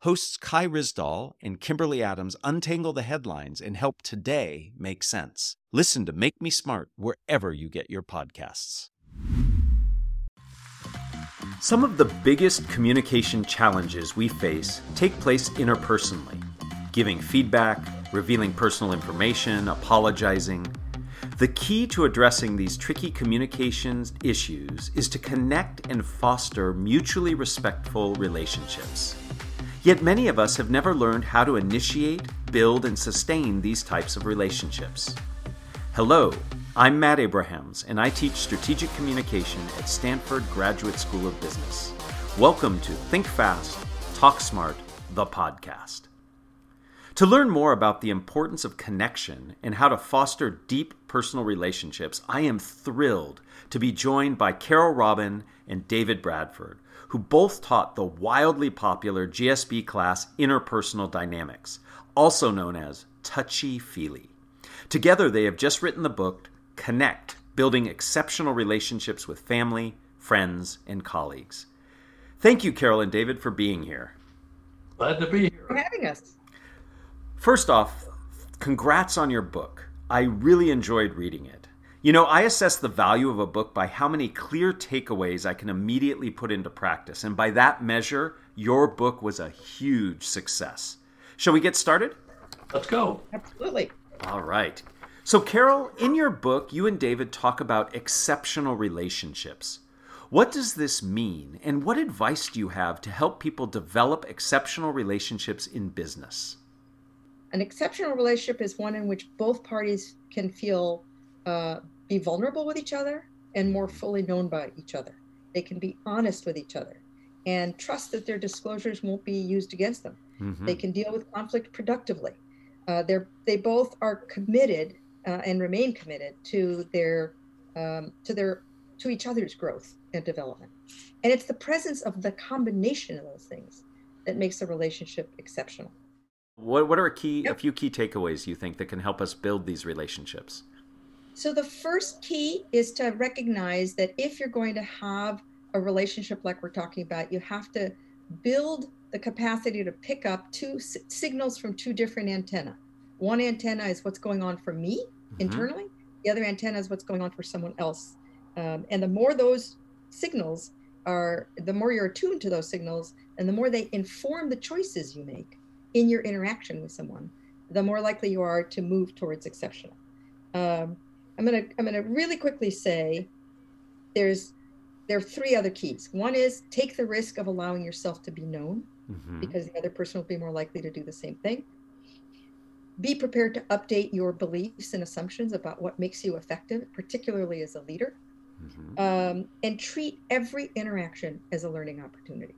hosts Kai Ryssdal and Kimberly Adams untangle the headlines and help today make sense. Listen to Make Me Smart wherever you get your podcasts. Some of the biggest communication challenges we face take place interpersonally giving feedback, revealing personal information, apologizing. The key to addressing these tricky communications issues is to connect and foster mutually respectful relationships. Yet many of us have never learned how to initiate, build, and sustain these types of relationships. Hello, I'm Matt Abrahams, and I teach strategic communication at Stanford Graduate School of Business. Welcome to Think Fast, Talk Smart, the podcast. To learn more about the importance of connection and how to foster deep personal relationships, I am thrilled to be joined by Carol Robin and David Bradford, who both taught the wildly popular GSB class Interpersonal Dynamics, also known as Touchy Feely. Together, they have just written the book Connect Building Exceptional Relationships with Family, Friends, and Colleagues. Thank you, Carol and David, for being here. Glad to be here. For having us. First off, congrats on your book. I really enjoyed reading it. You know, I assess the value of a book by how many clear takeaways I can immediately put into practice. And by that measure, your book was a huge success. Shall we get started? Let's go. Absolutely. All right. So, Carol, in your book, you and David talk about exceptional relationships. What does this mean, and what advice do you have to help people develop exceptional relationships in business? An exceptional relationship is one in which both parties can feel uh, be vulnerable with each other and more fully known by each other. They can be honest with each other and trust that their disclosures won't be used against them. Mm-hmm. They can deal with conflict productively. Uh, they're, they both are committed uh, and remain committed to their um, to their to each other's growth and development. And it's the presence of the combination of those things that makes a relationship exceptional. What what are a key yep. a few key takeaways you think that can help us build these relationships? So the first key is to recognize that if you're going to have a relationship like we're talking about, you have to build the capacity to pick up two s- signals from two different antenna. One antenna is what's going on for me mm-hmm. internally. The other antenna is what's going on for someone else. Um, and the more those signals are, the more you're attuned to those signals, and the more they inform the choices you make in your interaction with someone, the more likely you are to move towards exceptional. Um, I'm gonna I'm gonna really quickly say there's there are three other keys. One is take the risk of allowing yourself to be known mm-hmm. because the other person will be more likely to do the same thing. Be prepared to update your beliefs and assumptions about what makes you effective, particularly as a leader. Mm-hmm. Um, and treat every interaction as a learning opportunity.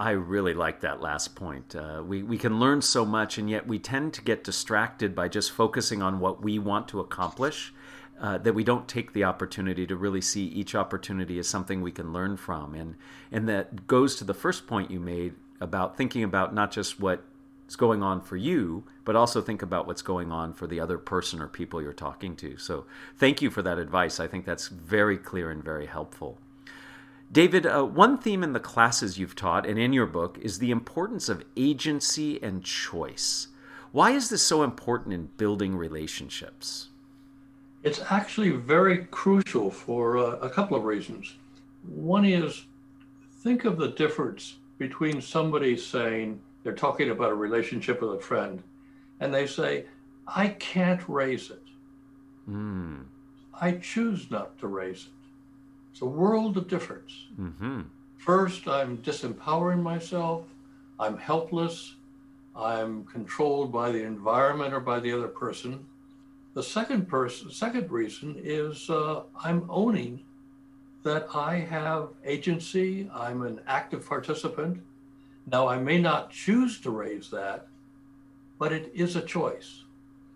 I really like that last point. Uh, we, we can learn so much, and yet we tend to get distracted by just focusing on what we want to accomplish. Uh, that we don't take the opportunity to really see each opportunity as something we can learn from, and and that goes to the first point you made about thinking about not just what's going on for you, but also think about what's going on for the other person or people you're talking to. So, thank you for that advice. I think that's very clear and very helpful. David, uh, one theme in the classes you've taught and in your book is the importance of agency and choice. Why is this so important in building relationships? It's actually very crucial for uh, a couple of reasons. One is think of the difference between somebody saying they're talking about a relationship with a friend and they say, I can't raise it. Mm. I choose not to raise it. It's a world of difference. Mm-hmm. First, I'm disempowering myself. I'm helpless. I'm controlled by the environment or by the other person. The second person, second reason is uh, I'm owning that I have agency. I'm an active participant. Now, I may not choose to raise that, but it is a choice.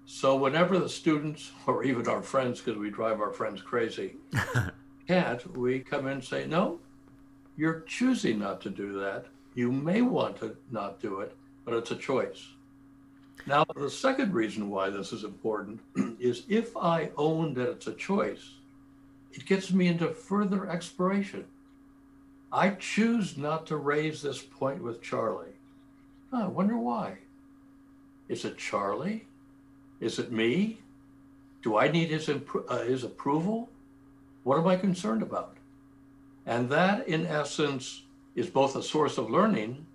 So whenever the students or even our friends, because we drive our friends crazy, can't, we come in and say, no, you're choosing not to do that. You may want to not do it, but it's a choice. Now, the second reason why this is important is if I own that it's a choice, it gets me into further exploration. I choose not to raise this point with Charlie. I wonder why. Is it Charlie? Is it me? Do I need his, impro- uh, his approval? What am I concerned about? And that, in essence, is both a source of learning,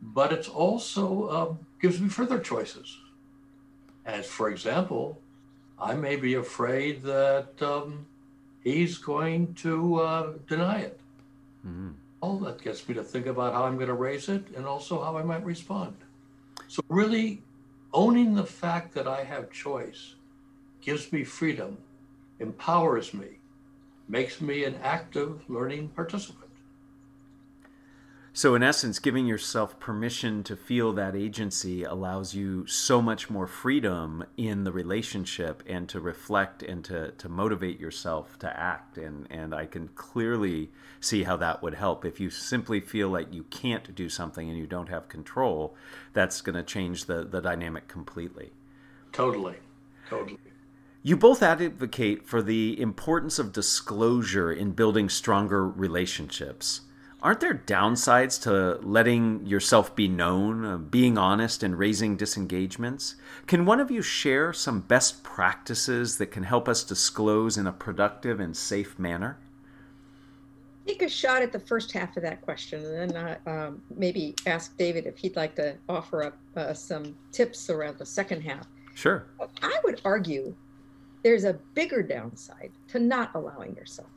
but it's also uh, gives me further choices. As for example, I may be afraid that um, he's going to uh, deny it. Mm-hmm. All that gets me to think about how I'm going to raise it and also how I might respond. So, really, owning the fact that I have choice gives me freedom, empowers me, makes me an active learning participant. So, in essence, giving yourself permission to feel that agency allows you so much more freedom in the relationship and to reflect and to, to motivate yourself to act. And, and I can clearly see how that would help. If you simply feel like you can't do something and you don't have control, that's going to change the, the dynamic completely. Totally. Totally. You both advocate for the importance of disclosure in building stronger relationships. Aren't there downsides to letting yourself be known, uh, being honest, and raising disengagements? Can one of you share some best practices that can help us disclose in a productive and safe manner? Take a shot at the first half of that question, and then uh, um, maybe ask David if he'd like to offer up uh, some tips around the second half. Sure. I would argue there's a bigger downside to not allowing yourself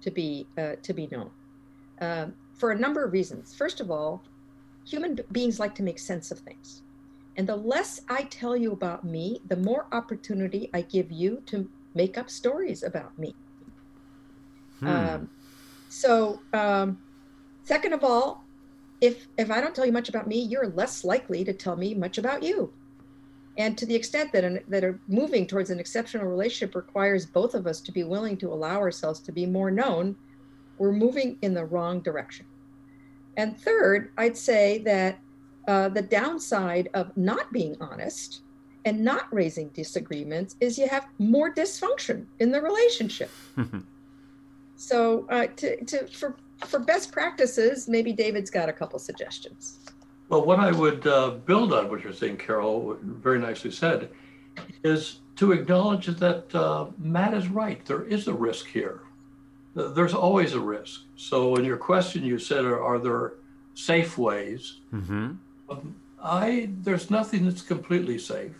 to be uh, to be known uh, for a number of reasons. First of all, human beings like to make sense of things, and the less I tell you about me, the more opportunity I give you to make up stories about me. Hmm. Um, so, um, second of all, if if I don't tell you much about me, you're less likely to tell me much about you. And to the extent that, an, that are moving towards an exceptional relationship requires both of us to be willing to allow ourselves to be more known, we're moving in the wrong direction. And third, I'd say that uh, the downside of not being honest and not raising disagreements is you have more dysfunction in the relationship. so, uh, to, to, for, for best practices, maybe David's got a couple suggestions. Well, what I would uh, build on what you're saying, Carol, very nicely said, is to acknowledge that uh, Matt is right. There is a risk here. There's always a risk. So, in your question, you said, are, are there safe ways? Mm-hmm. Um, I there's nothing that's completely safe.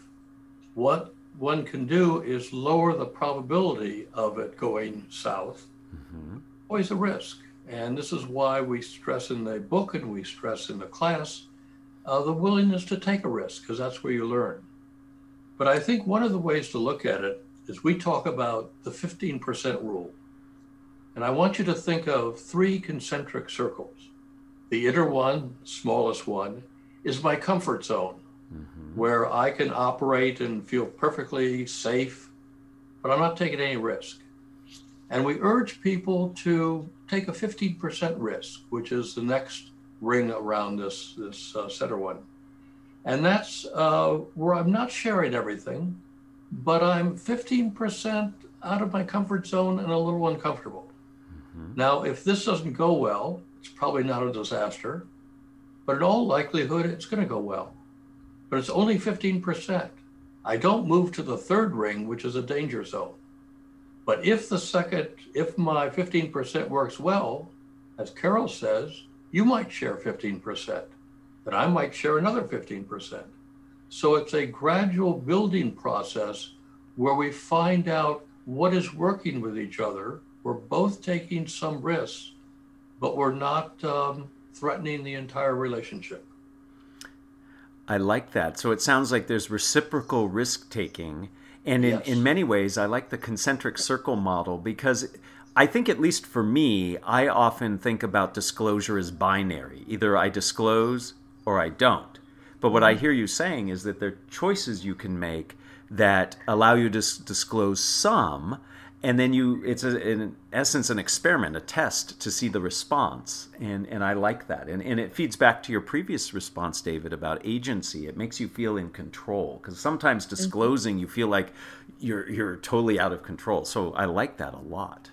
What one can do is lower the probability of it going south. Mm-hmm. Always a risk, and this is why we stress in the book and we stress in the class uh, the willingness to take a risk, because that's where you learn. But I think one of the ways to look at it is we talk about the 15% rule. And I want you to think of three concentric circles. The inner one, smallest one, is my comfort zone, mm-hmm. where I can operate and feel perfectly safe, but I'm not taking any risk. And we urge people to take a 15% risk, which is the next ring around this this uh, center one, and that's uh, where I'm not sharing everything, but I'm 15% out of my comfort zone and a little uncomfortable. Mm-hmm. Now, if this doesn't go well, it's probably not a disaster, but in all likelihood, it's going to go well. But it's only 15%. I don't move to the third ring, which is a danger zone. But if the second, if my 15% works well, as Carol says, you might share 15%, but I might share another 15%. So it's a gradual building process where we find out what is working with each other. We're both taking some risks, but we're not um, threatening the entire relationship. I like that. So it sounds like there's reciprocal risk taking. And in, yes. in many ways, I like the concentric circle model because I think, at least for me, I often think about disclosure as binary. Either I disclose or I don't. But what I hear you saying is that there are choices you can make that allow you to s- disclose some and then you it's a, in essence an experiment a test to see the response and and i like that and, and it feeds back to your previous response david about agency it makes you feel in control because sometimes Mm-hmm. disclosing you feel like you're you're totally out of control so i like that a lot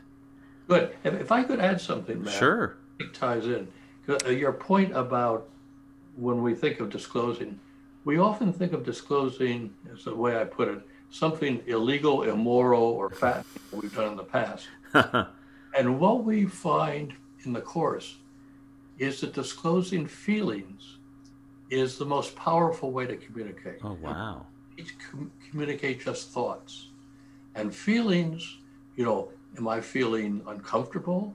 Good. If, if I could add something, Matt, sure it ties in. Uh, Your point about when we think of disclosing, we often think of disclosing, as the way I put it, something illegal, immoral, or fat we've done in the past. And what we find in the course is that disclosing feelings is the most powerful way to communicate. oh wow Each com- communicate just thoughts and feelings. You know, am I feeling uncomfortable?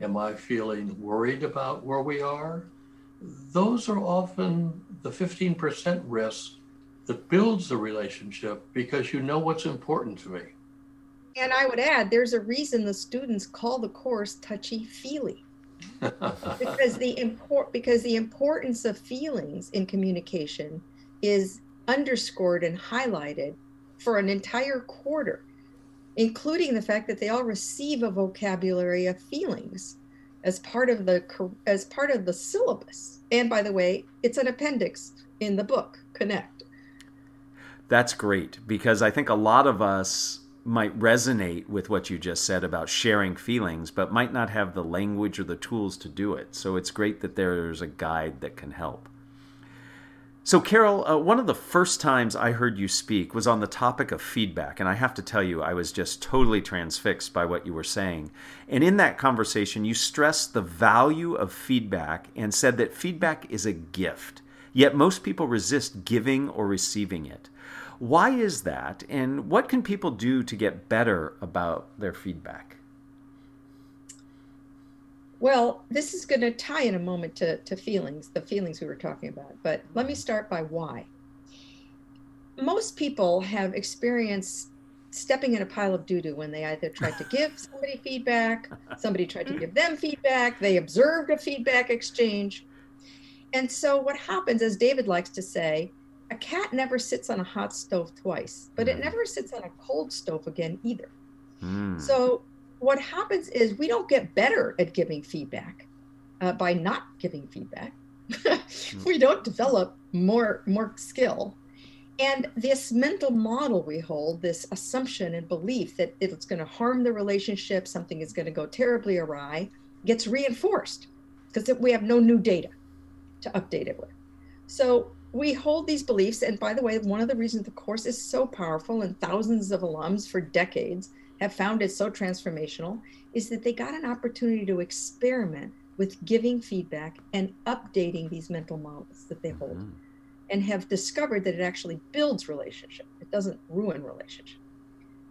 Am I feeling worried about where we are? Those are often the 15% risk that builds the relationship because you know what's important to me. And I would add, there's a reason the students call the course touchy feely. because the import because the importance of feelings in communication is underscored and highlighted for an entire quarter including the fact that they all receive a vocabulary of feelings as part of the as part of the syllabus and by the way it's an appendix in the book connect That's great because I think a lot of us might resonate with what you just said about sharing feelings, but might not have the language or the tools to do it. So it's great that there's a guide that can help. So, Carol, uh, one of the first times I heard you speak was on the topic of feedback. And I have to tell you, I was just totally transfixed by what you were saying. And in that conversation, you stressed the value of feedback and said that feedback is a gift. Yet most people resist giving or receiving it. Why is that? And what can people do to get better about their feedback? Well, this is going to tie in a moment to, to feelings, the feelings we were talking about. But let me start by why. Most people have experienced stepping in a pile of doo doo when they either tried to give somebody feedback, somebody tried to give them feedback, they observed a feedback exchange. And so, what happens, as David likes to say, a cat never sits on a hot stove twice, but it Mhm. never sits on a cold stove again either. Hmm. So what happens is we don't get better at giving feedback uh, by not giving feedback. we don't develop more more skill. And this mental model we hold, this assumption and belief that it's going to harm the relationship, something is going to go terribly awry, gets reinforced because we have no new data to update it with. So we hold these beliefs. And by the way, one of the reasons the course is so powerful and thousands of alums for decades have found it so transformational is that they got an opportunity to experiment with giving feedback and updating these mental models that they hold Mhm. and have discovered that it actually builds relationship it doesn't ruin relationship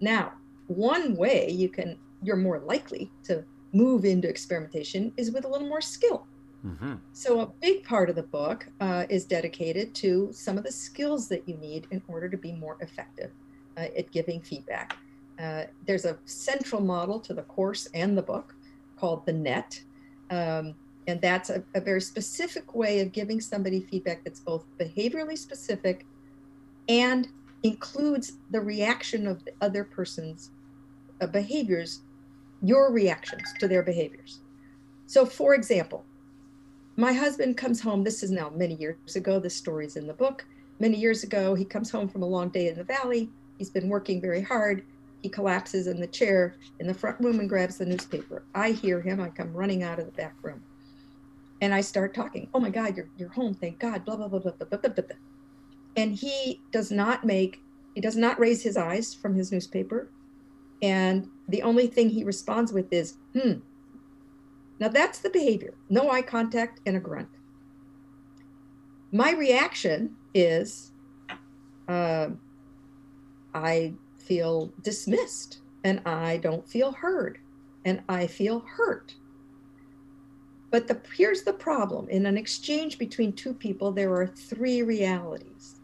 now one way you can you're more likely to move into experimentation is with a little more skill Mhm. so, a big part of the book uh, is dedicated to some of the skills that you need in order to be more effective uh, at giving feedback. Uh, there's a central model to the course and the book called the NET. Um, and that's a, a very specific way of giving somebody feedback that's both behaviorally specific and includes the reaction of the other person's uh, behaviors, your reactions to their behaviors. So, for example, my husband comes home. This is now many years ago. This story's in the book. Many years ago, he comes home from a long day in the valley. He's been working very hard. He collapses in the chair in the front room and grabs the newspaper. I hear him. I come running out of the back room. And I start talking. Oh my God, you're, you're home. Thank God. Blah, blah, blah, blah, blah, blah, blah, blah. And he does not make, he does not raise his eyes from his newspaper. And the only thing he responds with is, hmm, now that's the behavior no eye contact and a grunt. My reaction is uh, I feel dismissed and I don't feel heard and I feel hurt. But the, here's the problem in an exchange between two people, there are three realities.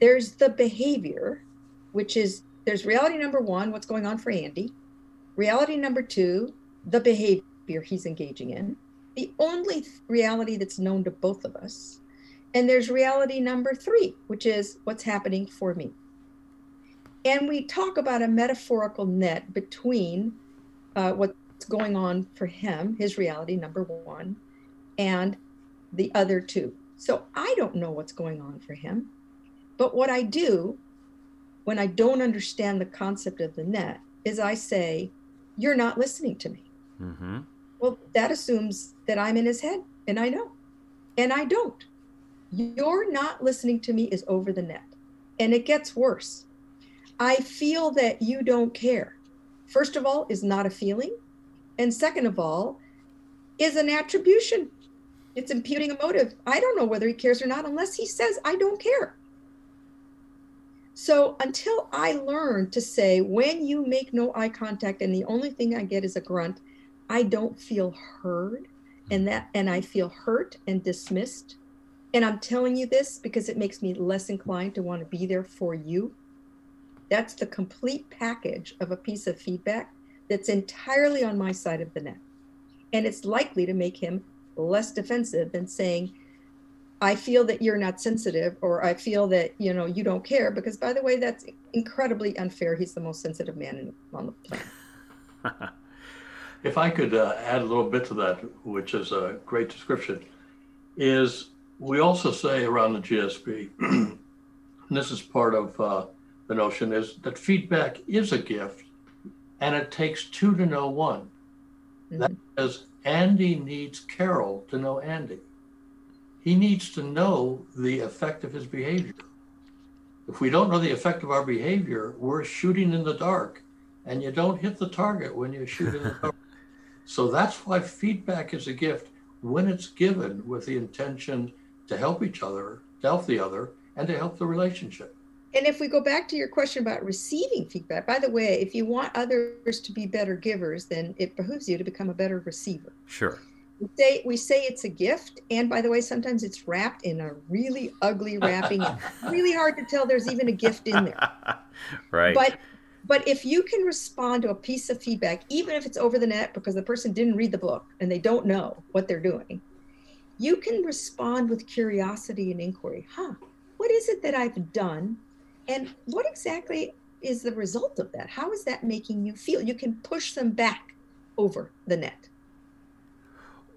There's the behavior, which is there's reality number one, what's going on for Andy. Reality number two, the behavior he's engaging in, the only reality that's known to both of us. And there's reality number three, which is what's happening for me. And we talk about a metaphorical net between uh, what's going on for him, his reality, number one, and the other two. So I don't know what's going on for him. But what I do when I don't understand the concept of the net is I say, You're not listening to me. Mm-hmm. Well, that assumes that I'm in his head, and I know. And I don't. You're not listening to me is over the net. And it gets worse. I feel that you don't care. First of all, is not a feeling. And second of all, is an attribution. It's imputing a motive. I don't know whether he cares or not unless he says, I don't care. So until I learn to say, when you make no eye contact and the only thing I get is a grunt, I don't feel heard hmm. and that and I feel hurt and dismissed. And I'm telling you this because it makes me less inclined to want to be there for you. That's the complete package of a piece of feedback that's entirely on my side of the net. And it's likely to make him less defensive than saying, I feel that you're not sensitive, or I feel that you know you don't care. Because by the way, that's incredibly unfair. He's the most sensitive man in, on the planet. if I could uh, add a little bit to that, which is a great description, is we also say around the GSB, and this is part of uh, the notion, is that feedback is a gift, and it takes two to know one. Mm-hmm. That is, Andy needs Carol to know Andy he needs to know the effect of his behavior. If we don't know the effect of our behavior, we're shooting in the dark, and you don't hit the target when you shoot in the dark. so that's why feedback is a gift when it's given with the intention to help each other, to help the other, and to help the relationship. And if we go back to your question about receiving feedback, by the way, if you want others to be better givers, then it behooves you to become a better receiver. Sure. We say we say it's a gift and by the way sometimes it's wrapped in a really ugly wrapping. Really hard to tell there's even a gift in there. Right. But but if you can respond to a piece of feedback even if it's over the net because the person didn't read the book and they don't know what they're doing you can respond with curiosity and inquiry. Huh what is it that i've done and what exactly is the result of that how is that making you feel you can push them back over the net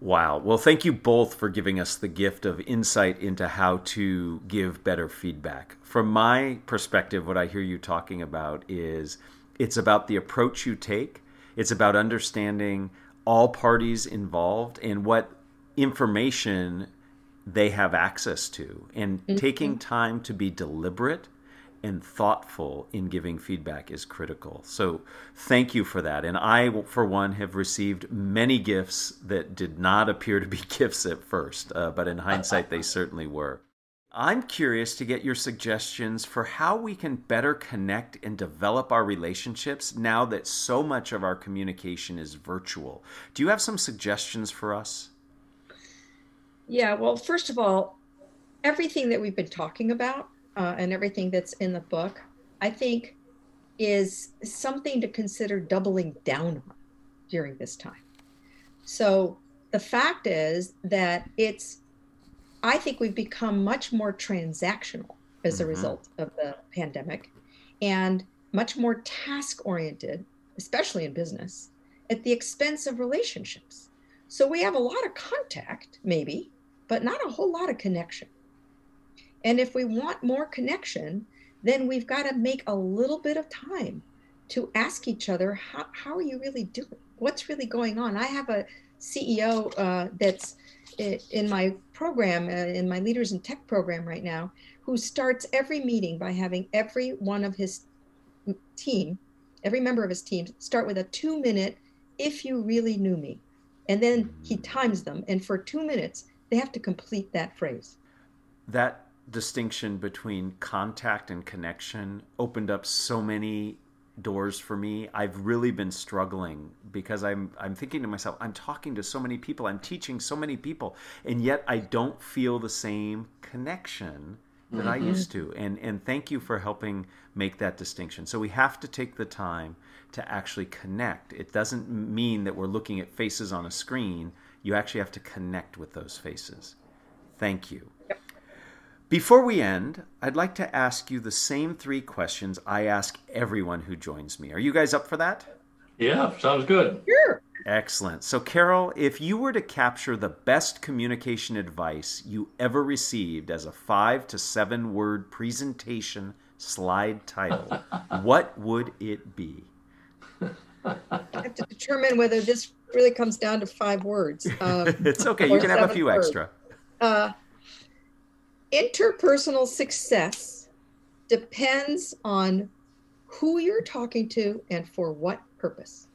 Wow. Well, thank you both for giving us the gift of insight into how to give better feedback. From my perspective, what I hear you talking about is it's about the approach you take, it's about understanding all parties involved and what information they have access to, and mm-hmm. taking time to be deliberate and thoughtful in giving feedback is critical. So thank you for that. And I, for one, have received many gifts that did not appear to be gifts at first, uh, but in hindsight, they certainly were. I'm curious to get your suggestions for how we can better connect and develop our relationships now that so much of our communication is virtual. Do you have some suggestions for us? Yeah, well, first of all, everything that we've been talking about uh, and everything that's in the book, I think is something to consider doubling down on during this time. So the fact is that it's, I think we've become much more transactional as mm-hmm. a result of the pandemic and much more task oriented, especially in business, at the expense of relationships. So we have a lot of contact, maybe, but not a whole lot of connection. And if we want more connection, then we've got to make a little bit of time to ask each other, how, how are you really doing? What's really going on? I have a CEO uh, that's in my program, uh, in my Leaders in Tech program right now, who starts every meeting by having every one of his team, every member of his team, start with a two minute, if you really knew me. And then he times them. And for two minutes, they have to complete that phrase. That distinction between contact and connection opened up so many doors for me. I've really been struggling because I'm I'm thinking to myself, I'm talking to so many people, I'm teaching so many people, and yet I don't feel the same connection that mm-hmm. I used to. And and thank you for helping make that distinction. So we have to take the time to actually connect. It doesn't mean that we're looking at faces on a screen. You actually have to connect with those faces. Thank you. Before we end, I'd like to ask you the same three questions I ask everyone who joins me. Are you guys up for that? Yeah, sounds good. Sure. Excellent. So, Carol, if you were to capture the best communication advice you ever received as a five to seven word presentation slide title, what would it be? I have to determine whether this really comes down to five words. Um, it's okay. You can have a few words. extra. Uh, interpersonal success depends on who you're talking to and for what purpose.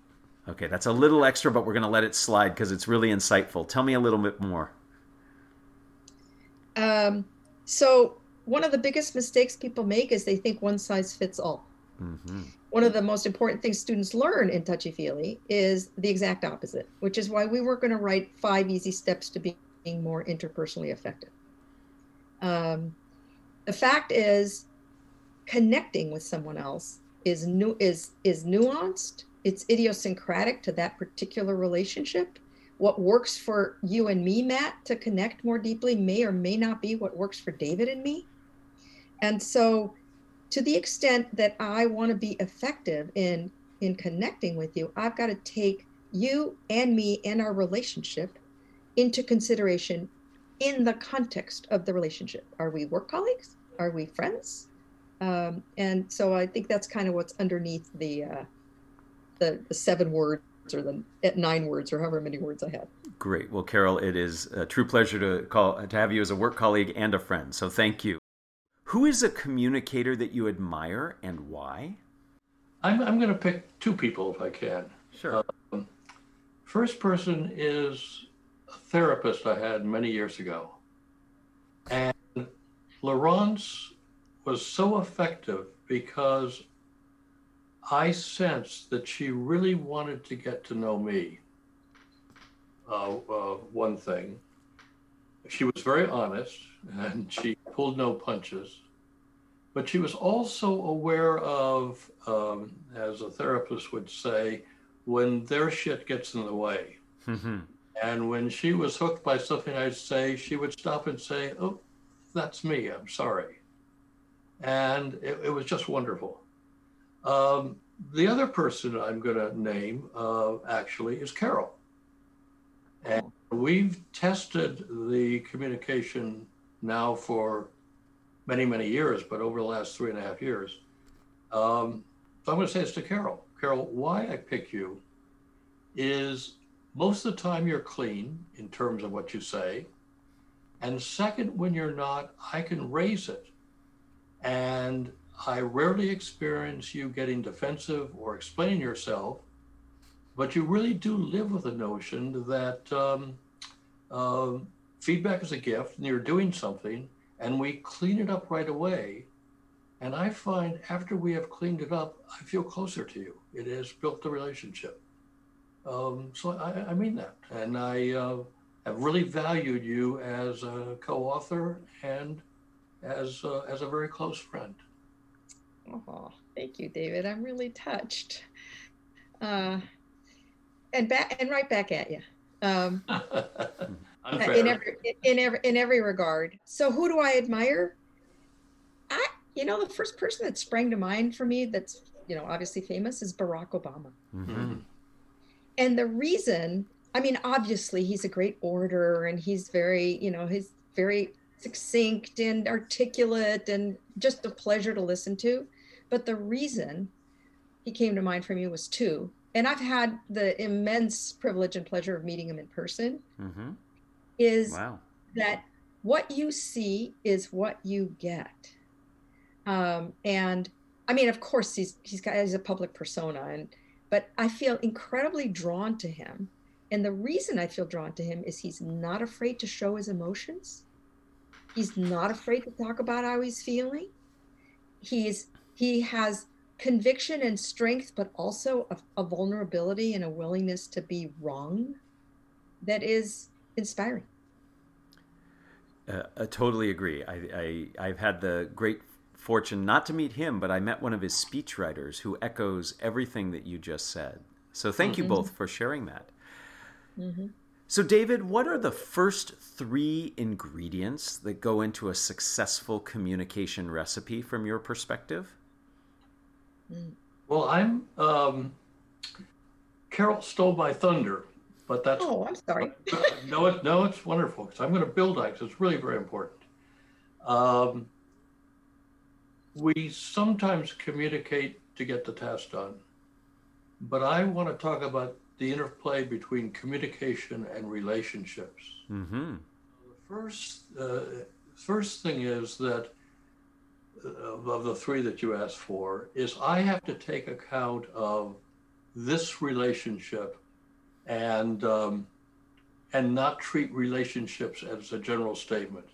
Okay, that's a little extra, but we're going to let it slide because it's really insightful. Tell me a little bit more. Um, so, one of the biggest mistakes people make is they think one size fits all. Mm-hmm. One of the most important things students learn in touchy feely is the exact opposite, which is why we were going to write five easy steps to being more interpersonally effective. Um, the fact is, connecting with someone else is new is is nuanced. It's idiosyncratic to that particular relationship. What works for you and me, Matt, to connect more deeply may or may not be what works for David and me. And so, to the extent that I want to be effective in in connecting with you, I've got to take you and me and our relationship into consideration in the context of the relationship. Are we work colleagues? Are we friends? Um, and so I think that's kind of what's underneath the, uh, the the seven words or the nine words or however many words I have. Great. Well, Carol, it is a true pleasure to call to have you as a work colleague and a friend. So thank you. Who is a communicator that you admire and why? I'm I'm going to pick two people if I can. Sure. Um, first person is a therapist I had many years ago, and Laurence was so effective because I sensed that she really wanted to get to know me. Uh, uh, one thing, she was very honest and she pulled no punches, but she was also aware of, um, as a therapist would say, when their shit gets in the way. Mm-hmm. And when she was hooked by something I'd say, she would stop and say, Oh, that's me. I'm sorry and it, it was just wonderful. Um, the other person I'm going to name uh, actually is Carol. And we've tested the communication now for many, many years, but over the last three and a half years. Um, so I'm going to say this to Carol. Carol, why I pick you is most of the time you're clean in terms of what you say. And second, when you're not, I can raise it and I rarely experience you getting defensive or explaining yourself, but you really do live with the notion that um, uh, feedback is a gift and you're doing something, and we clean it up right away. And I find after we have cleaned it up, I feel closer to you. It has built the relationship. Um, so I, I, mean that. And I uh, have really valued you as a co author and as uh, as a very close friend. Oh, thank you, David. I'm really touched. Uh, and back and right back at you. Um, in every in every in every regard. So who do I admire? I you know the first person that sprang to mind for me that's you know obviously famous is Barack Obama. Mm-hmm. And the reason, I mean, obviously he's a great orator and he's very you know he's very succinct and articulate and just a pleasure to listen to. But the reason he came to mind for me was two. And I've had the immense privilege and pleasure of meeting him in person. Mm-hmm. Is wow. that what you see is what you get. Um, and I mean, of course, he's he's got he's a public persona, and but I feel incredibly drawn to him. And the reason I feel drawn to him is he's not afraid to show his emotions. He's not afraid to talk about how he's feeling. He's he has conviction and strength, but also a, a vulnerability and a willingness to be wrong that is inspiring. Uh, I totally agree. I, I have had the great fortune not to meet him, but I met one of his speechwriters who echoes everything that you just said. So thank mm-hmm. you both for sharing that. Mm-hmm. So, David, what are the first three ingredients that go into a successful communication recipe from your perspective? Well, I'm um, Carol stole my thunder, but that's Oh, I'm sorry. no, it, no, it's wonderful because I'm going to build on it 'cause it's really very important. Um, we sometimes communicate to get the task done, but I want to talk about the interplay between communication and relationships. Mm-hmm. The first, uh, first thing is that uh, of the three that you asked for is I have to take account of this relationship and um, and not treat relationships as a general statement.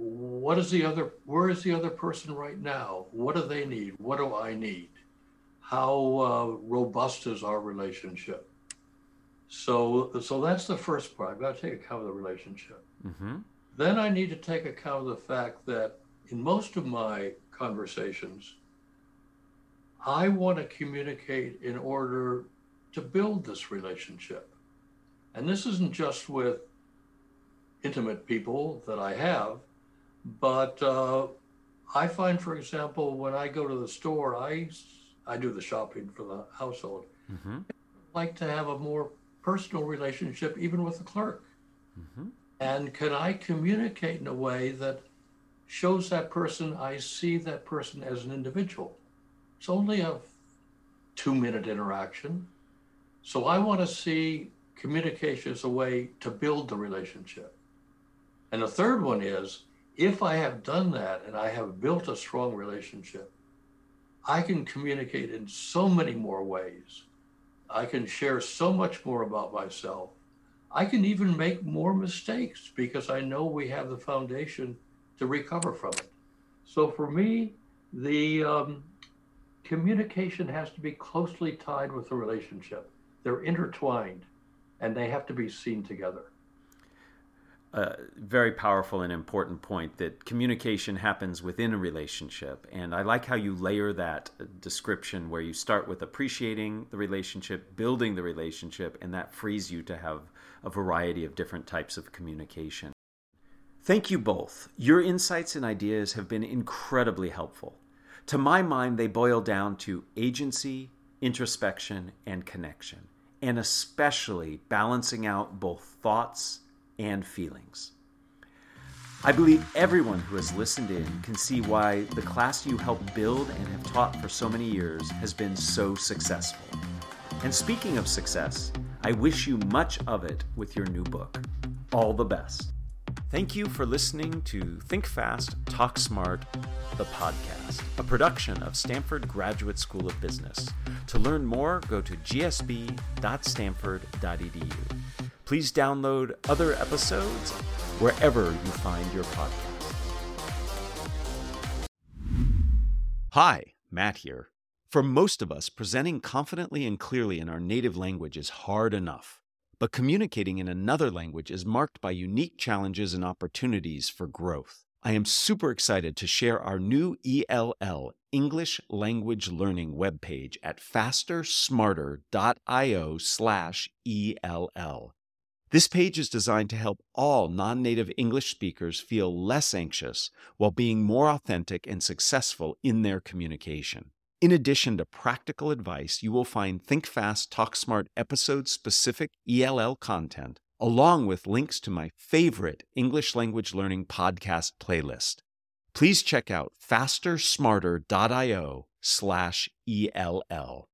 What is the other? Where is the other person right now? What do they need? What do I need? How uh, robust is our relationship? So, so that's the first part. I've got to take account of the relationship. Mm-hmm. Then I need to take account of the fact that in most of my conversations, I want to communicate in order to build this relationship. And this isn't just with intimate people that I have, but uh, I find, for example, when I go to the store, I, I do the shopping for the household, Mm-hmm. like to have a more personal relationship, even with the clerk. Mm-hmm. And can I communicate in a way that shows that person I see that person as an individual? It's only a two minute interaction. So I want to see communication as a way to build the relationship. And the third one is if I have done that and I have built a strong relationship, I can communicate in so many more ways. I can share so much more about myself. I can even make more mistakes because I know we have the foundation to recover from it. So for me, the um, communication has to be closely tied with the relationship. They're intertwined and they have to be seen together. A very powerful and important point that communication happens within a relationship. And I like how you layer that description where you start with appreciating the relationship, building the relationship, and that frees you to have a variety of different types of communication. Thank you both. Your insights and ideas have been incredibly helpful. To my mind, they boil down to agency, introspection, and connection, and especially balancing out both thoughts and feelings. I believe everyone who has listened in can see why the class you helped build and have taught for so many years has been so successful. And speaking of success, I wish you much of it with your new book. All the best. Thank you for listening to Think Fast, Talk Smart, the podcast, a production of Stanford Graduate School of Business. To learn more, go to gsb.stanford.edu. Please download other episodes wherever you find your podcast. Hi, Matt here. For most of us, presenting confidently and clearly in our native language is hard enough. But communicating in another language is marked by unique challenges and opportunities for growth. I am super excited to share our new ELL English Language Learning webpage at fastersmarter.io slash ELL. This page is designed to help all non native English speakers feel less anxious while being more authentic and successful in their communication. In addition to practical advice, you will find Think Fast, Talk Smart episode specific ELL content, along with links to my favorite English language learning podcast playlist. Please check out fastersmarter.io slash ELL.